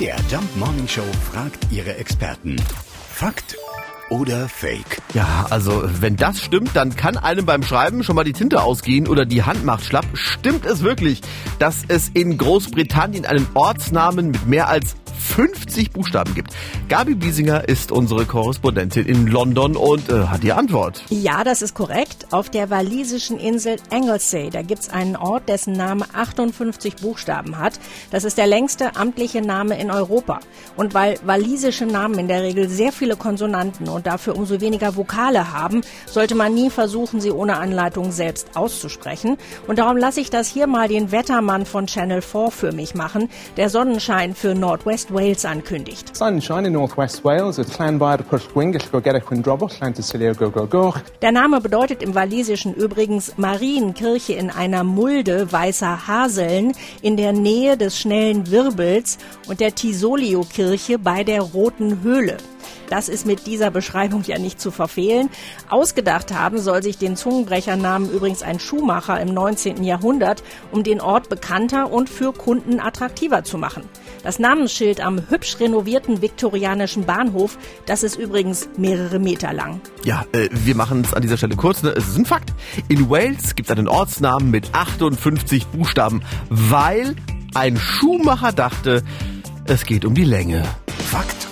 MDR Jump Morning Show fragt ihre Experten. Fakt oder Fake? Ja, also wenn das stimmt, dann kann einem beim Schreiben schon mal die Tinte ausgehen oder die Hand macht schlapp. Stimmt es wirklich, dass es in Großbritannien einen Ortsnamen mit mehr als 50 Buchstaben gibt. Gabi Biesinger ist unsere Korrespondentin in London und äh, hat die Antwort. Ja, das ist korrekt. Auf der walisischen Insel Anglesey, da gibt's einen Ort, dessen Name 58 Buchstaben hat. Das ist der längste amtliche Name in Europa. Und weil walisische Namen in der Regel sehr viele Konsonanten und dafür umso weniger Vokale haben, sollte man nie versuchen, sie ohne Anleitung selbst auszusprechen. Und darum lasse ich das hier mal den Wettermann von Channel 4 für mich machen, der Sonnenschein für Nordwest Wales ankündigt. Sunshine in Northwest Wales go Der Name bedeutet im Walisischen übrigens Marienkirche in einer Mulde weißer Haseln in der Nähe des schnellen Wirbels und der Tisolio-Kirche bei der Roten Höhle. Das ist mit dieser Beschreibung ja nicht zu verfehlen. Ausgedacht haben soll sich den Zungenbrechernamen übrigens ein Schuhmacher im 19. Jahrhundert, um den Ort bekannter und für Kunden attraktiver zu machen. Das Namensschild am hübsch renovierten viktorianischen Bahnhof, das ist übrigens mehrere Meter lang. Ja, äh, wir machen es an dieser Stelle kurz. Ne? Es ist ein Fakt. In Wales gibt es einen Ortsnamen mit 58 Buchstaben, weil ein Schuhmacher dachte, es geht um die Länge.